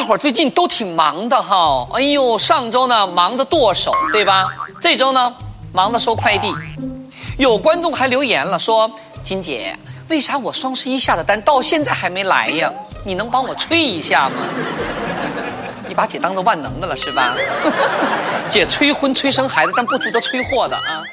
大伙最近都挺忙的哈。哎呦上周呢忙着剁手对吧？这周呢忙着收快递。有观众还留言了说金姐为啥我双十一下的单到现在还没来呀？你能帮我催一下吗？你把姐当做万能的了是吧？姐催婚催生孩子但不值得催货的啊。